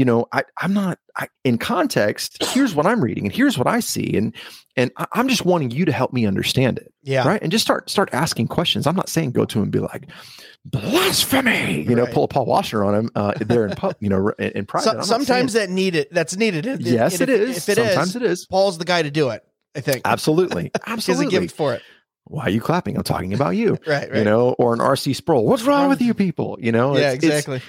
you know i i'm not I, in context here's what i'm reading and here's what i see and and I, i'm just wanting you to help me understand it yeah, right and just start start asking questions i'm not saying go to him and be like blasphemy you know Right. pull a paul washer on him uh there in pub <laughs> you know in, in private So- sometimes saying- that needed that's needed. Yes it is If it is, sometimes it is Paul's the guy to do it. I think. Absolutely. <laughs> absolutely. has a gift for it. Why are you clapping? I'm talking about you. Right, <laughs> right. You know, or an RC Sproul. What's wrong with you people? You know, yeah, it's- it's- exactly.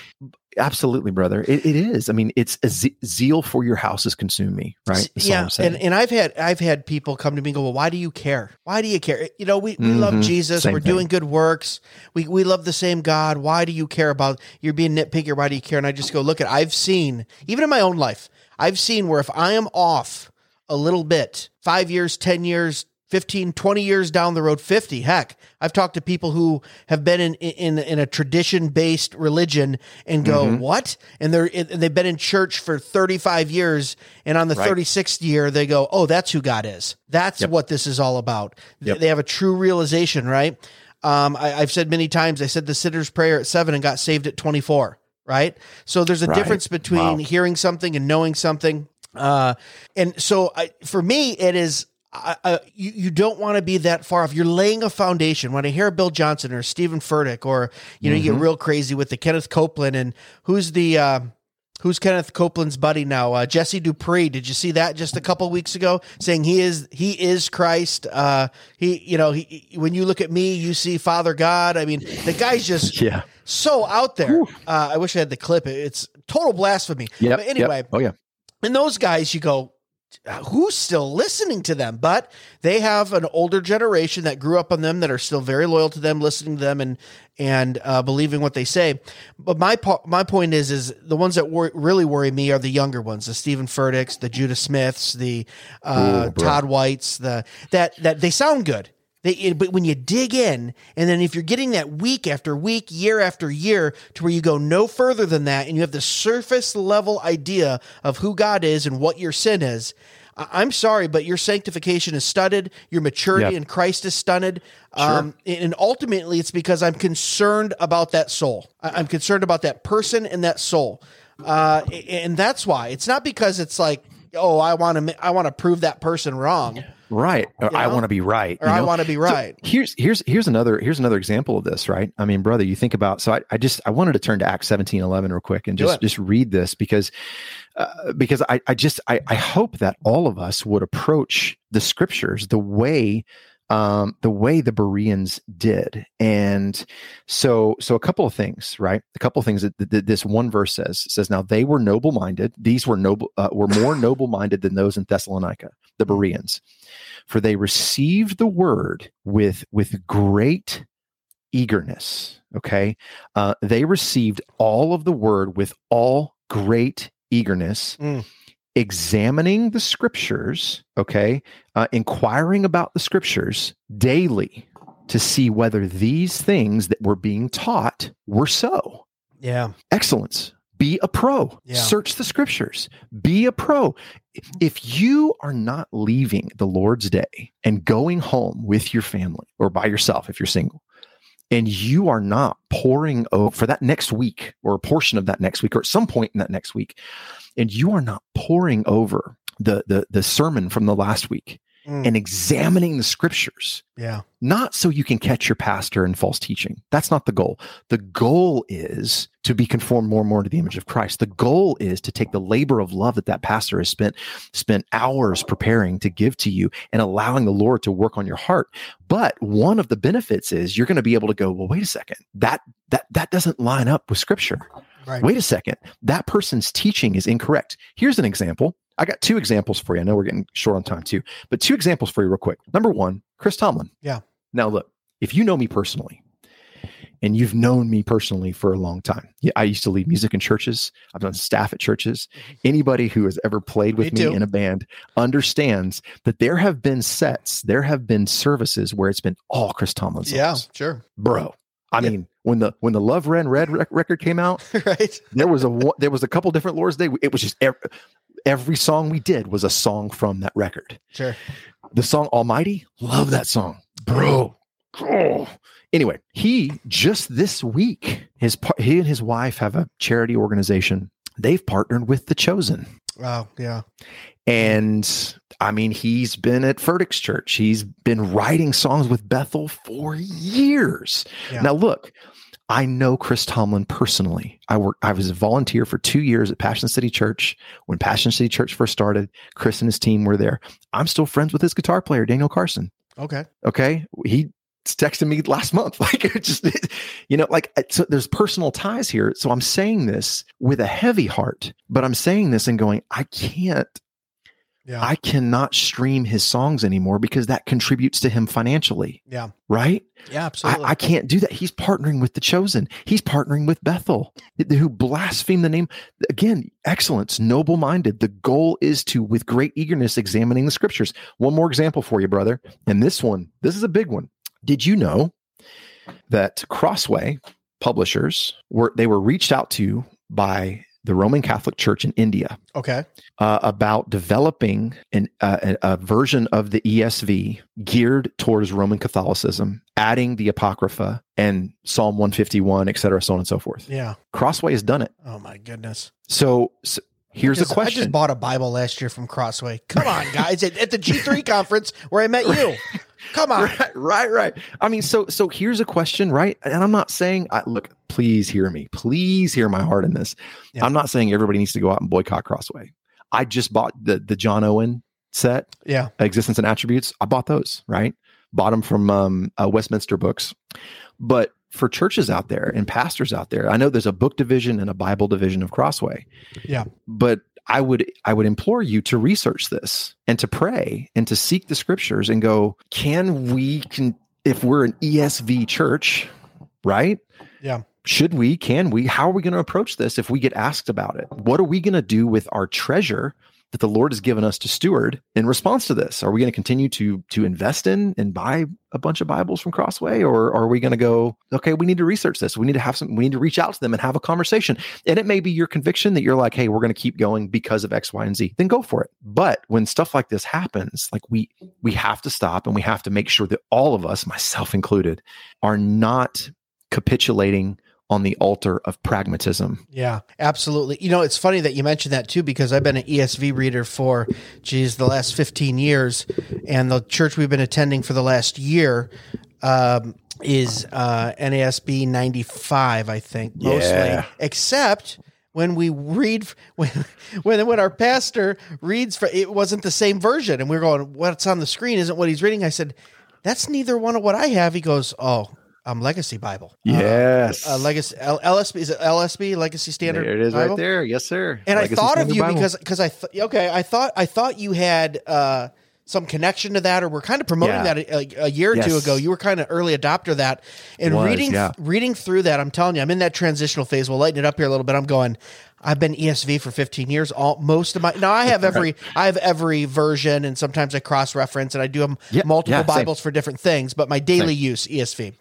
absolutely, brother. It, it is. I mean, it's a ze- zeal for your house has consumed me, right? That's yeah, I'm saying. and, and I've had I've had people come to me and go, well, why do you care? Why do you care? You know, we, we love Mhm. Jesus. Same We're thing. doing good works. We we love the same God. Why do you care about you're being nitpicky? Why do you care? And I just go, look at I've seen even in my own life, I've seen where if I am off a little bit, five years, ten years. 15 20 years down the road 50 heck i've talked to people who have been in in, in a tradition based religion and go Mhm. what and they're they've been in church for 35 years and on the Right. 36th year they go oh that's who god is that's Yep. what this is all about Yep. they have a true realization right um, I, i've said many times i said the sinner's prayer at 7 and got saved at 24 right so there's a Right. difference between Wow. hearing something and knowing something uh, and so I, for me it is I, I, you, you don't want to be that far off. You're laying a foundation. When I hear Bill Johnson or Stephen Furtick, or you know, you get Mhm. real crazy with the Kenneth Copeland and who's the uh, who's Kenneth Copeland's buddy now? Uh, Jesse Dupree. Did you see that just a couple weeks ago? Saying he is he is Christ. Uh, he you know he, when you look at me, you see Father God. I mean, the guy's just <laughs> yeah. so out there. Uh, I wish I had the clip. It's total blasphemy. But anyway, Yep. Oh yeah. and those guys, you go, who's still listening to them? But they have an older generation that grew up on them that are still very loyal to them, listening to them, and and uh, believing what they say. But my po- my point is, is the ones that wor- really worry me are the younger ones, the Stephen Furticks, the Judah Smiths, the uh, Ooh. Todd Whites, the that that they sound good. They, but when you dig in, and then if you're getting that week after week, year after year, to where you go no further than that, and you have the surface level idea of who God is and what your sin is, I'm sorry, but your sanctification is studded. Your maturity Yeah. in Christ is stunted. Um, and ultimately, it's because I'm concerned about that soul. I'm concerned about that person and that soul. Uh, and that's why it's not because it's like, oh, I want to, I want to prove that person wrong, Right. Or I want to be right. or you I want to be So right. here's here's here's another here's another example of this, right? I mean, brother, you think about so I, I just I wanted to turn to Acts 17, 11 real quick and just just read this because uh, because I, I just I, I hope that all of us would approach the scriptures the way um, the way the Bereans did, and so so a couple of things, right? A couple of things that, that this one verse says says now they were noble minded; these were noble uh, were more <laughs> noble minded than those in Thessalonica, the Bereans, for they received the word with with great eagerness. Okay, uh, they received all of the word with all great eagerness. Mm. Examining the scriptures, okay, uh, inquiring about the scriptures daily to see whether these things that were being taught were so. Yeah. Excellence. Be a pro. Yeah. Search the scriptures. Be a pro. If you are not leaving the Lord's day and going home with your family or by yourself, if you're single, and you are not pouring over for that next week or a portion of that next week or at some point in that next week, and you are not pouring over the the, the sermon from the last week Mm. and examining the scriptures, Yeah. not so you can catch your pastor in false teaching. That's not the goal. The goal is to be conformed more and more to the image of Christ. The goal is to take the labor of love that that pastor has spent spent hours preparing to give to you and allowing the Lord to work on your heart. But one of the benefits is you're going to be able to go, well, wait a second, that that that doesn't line up with Scripture. Right. Wait a second, that person's teaching is incorrect. Here's an example. I got two examples for you. I know we're getting short on time too, but two examples for you real quick. Number one, Chris Tomlin. Yeah. Now look, if you know me personally, and you've known me personally for a long time. I used to lead music in churches. I've done staff at churches. Mm-hmm. Anybody who has ever played with Me me, in a band understands that there have been sets, there have been services where it's been all Chris Tomlin songs. Yeah. Sure. Bro. I Yeah. mean, when the when the Love Ran Red rec- record came out, <laughs> right. there was a there was a couple different Lord's Day. It was just every, every song we did was a song from that record. Sure. The song Almighty, love that song, bro. Oh. Anyway, he just this week, his he and his wife have a charity organization. They've partnered with the Chosen, Wow. Yeah. and I mean, he's been at Furtick's church. He's been writing songs with Bethel for years. Yeah. Now, look, I know Chris Tomlin personally. I work. I was a volunteer for two years at Passion City Church when Passion City Church first started. Chris and his team were there. I'm still friends with his guitar player, Daniel Carson. Okay. Okay, he texted me last month. <laughs> Like it just, you know, like so. There's personal ties here. So I'm saying this with a heavy heart, but I'm saying this and going, I can't Yeah. I cannot stream his songs anymore because that contributes to him financially, yeah. right? Yeah. I, Absolutely. I can't do that. He's partnering with the chosen. He's partnering with Bethel, who blaspheme the name. Again, excellence, noble minded. The goal is to, with great eagerness, examining the scriptures. One more example for you, brother. And this one, this is a big one. Did you know that Crossway publishers were they were reached out to by the Roman Catholic Church in India okay. uh, about developing an, uh, a, version of the ESV geared towards Roman Catholicism, adding the Apocrypha and Psalm 151, et cetera, so on and so forth. Yeah. Crossway has done it. Oh my goodness. So, so here's I a just- I question. just bought a Bible last year from Crossway. Come on, guys! At, at the G3 <laughs> conference where I met you. <laughs> Come on. right, right, right. I mean, so so here's a question, right? And I'm not saying, I, look, please hear me. Please hear my heart in this. Yeah. I'm not saying everybody needs to go out and boycott Crossway. I just bought the the John Owen set Yeah. existence and attributes i bought those right bought them from um, uh, westminster books but for churches out there and pastors out there i know there's a book division and a bible division of crossway Yeah. but i would i would implore you to research this and to pray and to seek the scriptures and go can we can if we're an esv church right Yeah. should we can we how are we going to approach this if we get asked about it what are we going to do with our treasure that the lord has given us to steward in response to this. Are we going to continue to to invest in and buy a bunch of bibles from crossway or are we going to go okay we need to research this. We need to have some we need to reach out to them and have a conversation. And it may be your conviction that you're like hey we're going to keep going because of x y and z. Then go for it. But when stuff like this happens like we we have to stop and we have to make sure that all of us myself included are not capitulating on the altar of pragmatism. Yeah, absolutely. You know, it's funny that you mentioned that too, because I've been an ESV reader for, geez, the last 15 years. And the church we've been attending for the last year um, is uh, NASB 95, I think, mostly. Yeah. Except when we read, <laughs> when, when, when our pastor reads, for, it wasn't the same version. And we we're going, what's on the screen isn't what he's reading. I said, that's neither one of what I have. He goes, oh, um, Legacy Bible. Uh, Yes. uh, legacy L- LSB is it LSB Legacy Standard? there it is Bible? right there. Yes, sir. And Legacy I thought of you Bible. because because I th- okay I thought I thought you had uh, some connection to that or we're kind of promoting Yeah. that a, a year or two ago. You were kind of early adopter of that and Was, reading yeah. reading through that. I'm telling you, I'm in that transitional phase. We'll lighten it up here a little bit. I'm going. I've been ESV for 15 years. All most of my now I have <laughs> every I have every version, and sometimes I cross reference, and I do multiple yeah, same. Bibles for different things. But my daily use ESV,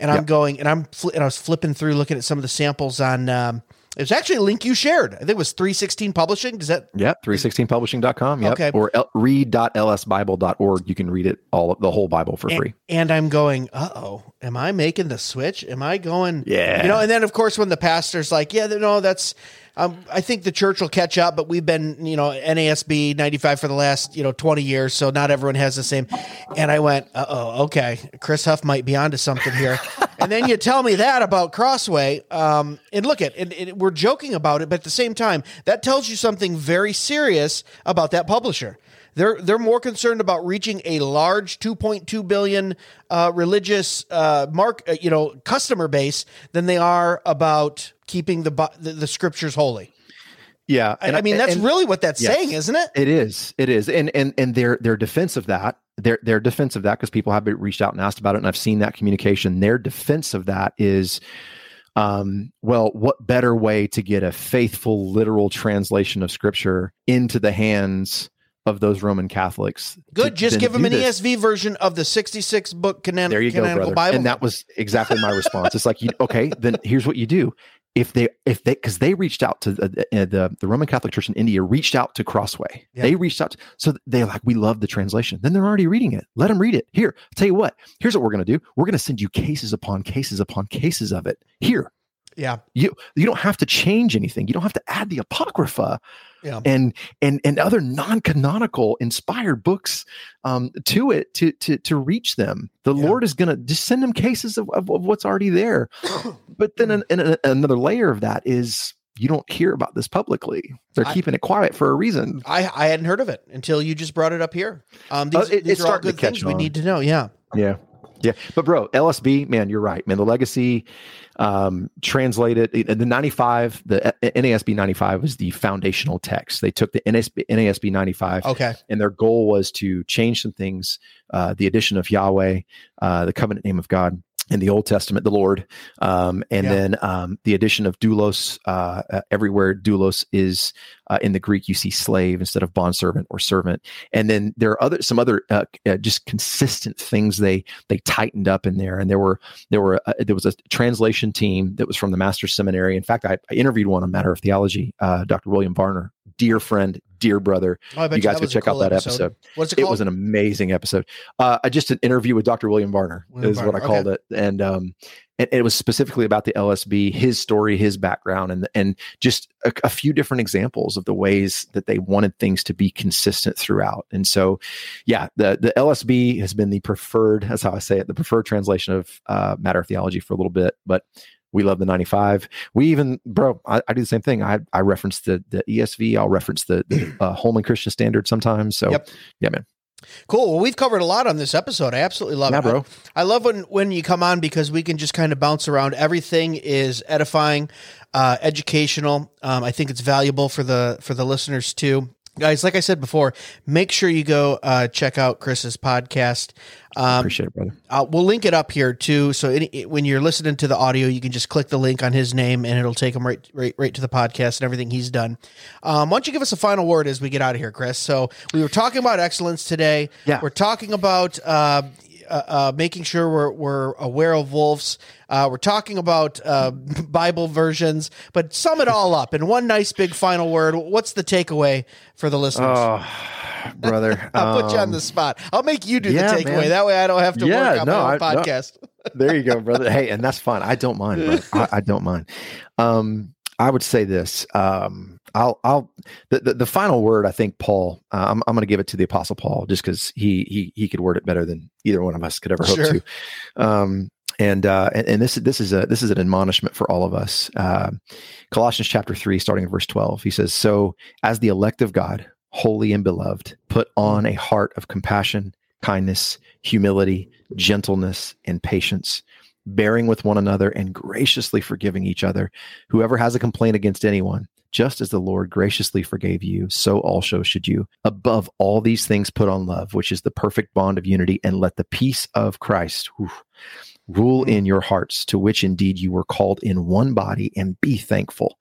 and I'm going and I'm fli and I was flipping through looking at some of the samples on. Um, it was actually a link you shared. I think it was 316 Publishing. Does that Yeah, 316publishing.com. Yep. Okay. Or L- read.lsbible.org. You can read it all, the whole Bible for and, free. and I'm going, uh oh, am I making the switch? Am I going? Yeah. You know, and then of course when the pastor's like, yeah, no, that's, um, I think the church will catch up, but we've been, you know, NASB 95 for the last, you know, 20 years, so not everyone has the same. And I went, uh oh, okay, Chris Huff might be onto something here. <laughs> and then you tell me that about Crossway, um, and look at, and, and we're joking about it, but at the same time, that tells you something very serious about that publisher. They're they're more concerned about reaching a large 2.2 billion uh, religious uh, mark uh, you know customer base than they are about keeping the the, the scriptures holy. Yeah. I, I mean that's and- really what that's Yes. saying, isn't it? It is. It is. And and and their their defense of that, their their defense of that, because people have been reached out and asked about it, and I've seen that communication. Their defense of that is, um, well, what better way to get a faithful, literal translation of Scripture into the hands of those Roman Catholics? Good. to- Just give them an this? ESV version of the 66 book canon- There you go, canonical brother. Bible. And that was exactly my response. It's like, you, okay, then here's what you do. If they, if they, because they reached out to the, uh, the the Roman Catholic Church in India, reached out to Crossway. Yeah. They reached out, to, so they're like, we love the translation. Then they're already reading it. Let them read it. Here, I'll tell you what. Here's what we're going to do. We're going to send you cases upon cases upon cases of it. Here, Yeah. You you don't have to change anything. You don't have to add the apocrypha Yeah. and and and other non-canonical inspired books um, to it to to to reach them. The Yeah. Lord is going to just send them cases of, of, of what's already there. <coughs> But then an, an, another layer of that is you don't hear about this publicly. They're I- keeping it quiet for a reason. I, I hadn't heard of it until you just brought it up here. Um, these, Uh, it- these it's are all good things we need to know. Yeah. Yeah. Yeah. But bro, LSB, man, you're right. Man, the legacy um translated the 95, the uh, NASB 95 was the foundational text. They took the NASB, NASB 95 Okay. and their goal was to change some things, uh the addition of Yahweh, uh the covenant name of God in the Old Testament, the Lord, um, and Yeah. then um, the addition of doulos. Uh, uh, everywhere doulos is uh, in the Greek, you see slave instead of bondservant or servant. And then there are other some other uh, uh, just consistent things they they tightened up in there. And there were there were uh, there was a translation team that was from the Master's Seminary. In fact, I, I interviewed one on Matter of Theology, uh, Dr. William Varner, dear friend, dear brother. Oh, You guys that go was a check out that episode. What's it It was an amazing episode. Uh, just an interview with Dr. William Varner William is what I called it, and um, and it was specifically about the LSB, his story, his background, and and just a, a few different examples of the ways that they wanted things to be consistent throughout. And so, yeah, the the LSB has been the preferred. That's how I say it, the preferred translation of uh, matter of theology for a little bit, but. We love the 95. We even, bro, I, I do the same thing. I, I reference the the ESV. I'll reference the, the <clears throat> uh, Holman Christian Standard sometimes. So, Yep. yeah, man. Cool. Well, we've covered a lot on this episode. I absolutely love Yeah, it. bro. I, I love when when you come on because we can just kind of bounce around. Everything is edifying, uh, educational. Um, I think it's valuable for the for the listeners too. Guys, like I said before, make sure you go uh, check out Chris's podcast. Um, Appreciate it, brother. uh, we'll link it up here too. So any, when you're listening to the audio, you can just click the link on his name, and it'll take him right, right, right to the podcast and everything he's done. Um, why don't you give us a final word as we get out of here, Chris? So we were talking about excellence today. Yeah. we're talking about uh, uh, uh, making sure we're we're aware of wolves. Uh, we're talking about uh, <laughs> Bible versions, but sum it all up in one nice big final word. What's the takeaway for the listeners? Oh, brother. <laughs> I'll put you on um, the spot. I'll make you do yeah, the takeaway. man. That way, I don't have to Yeah, work on no, my own I- no. podcast. <laughs> there you go, brother. Hey, and that's fine. I don't mind. I, I don't mind. Um, I would say this. Um, I'll, I'll, the, the, the final word. I think Paul. Uh, I'm, I'm going to give it to the Apostle Paul, just because he, he, he could word it better than either one of us could ever hope Sure. to. Um, and, uh, and and this this is a this is an admonishment for all of us. Uh, Colossians chapter three, starting in verse twelve, he says, "So as the elect of God, holy and beloved, put on a heart of compassion, kindness, humility, gentleness, and patience." Bearing with one another and graciously forgiving each other. Whoever has a complaint against anyone, just as the Lord graciously forgave you, so also should you. Above all these things, put on love, which is the perfect bond of unity, and let the peace of Christ whew, rule mm. in your hearts, to which indeed you were called in one body, and be thankful.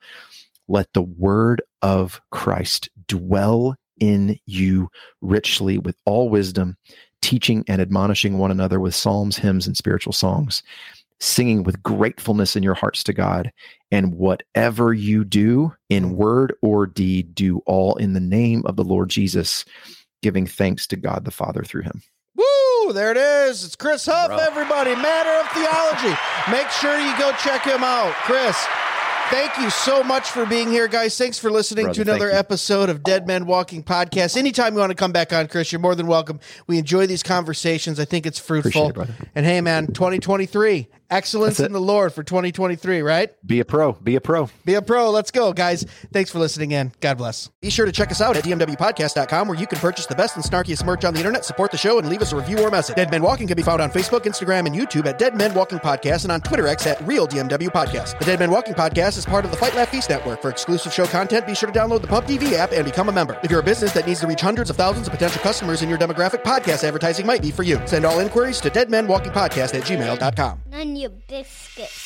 Let the word of Christ dwell in you richly with all wisdom, teaching and admonishing one another with psalms, hymns, and spiritual songs singing with gratefulness in your hearts to God. And whatever you do in word or deed, do all in the name of the Lord Jesus, giving thanks to God the Father through him. Woo! There it is. It's Chris Huff, Bro. everybody. Matter of Theology. Make sure you go check him out. Chris, thank you so much for being here, guys. Thanks for listening Brother, to another episode of Dead Men Walking Podcast. Anytime you want to come back on, Chris, you're more than welcome. We enjoy these conversations. I think it's fruitful. it, and hey, man, 2023. Excellence in the Lord for 2023, right? Be a pro, be a pro. Be a pro. Let's go, guys. Thanks for listening in. God bless. Be sure to check us out at dmwpodcast.com where you can purchase the best and snarkiest merch on the internet, support the show, and leave us a review or message. Dead Men Walking can be found on Facebook, Instagram, and YouTube at Dead Men Walking Podcast and on Twitter X at Real DMW Podcast. The Dead Men Walking Podcast is part of the Fight Laugh Feast Network. For exclusive show content, be sure to download the Pub TV app and become a member. If you're a business that needs to reach hundreds of thousands of potential customers in your demographic, podcast advertising might be for you. Send all inquiries to deadmenwalkingpodcast at gmail.com. None your biscuits.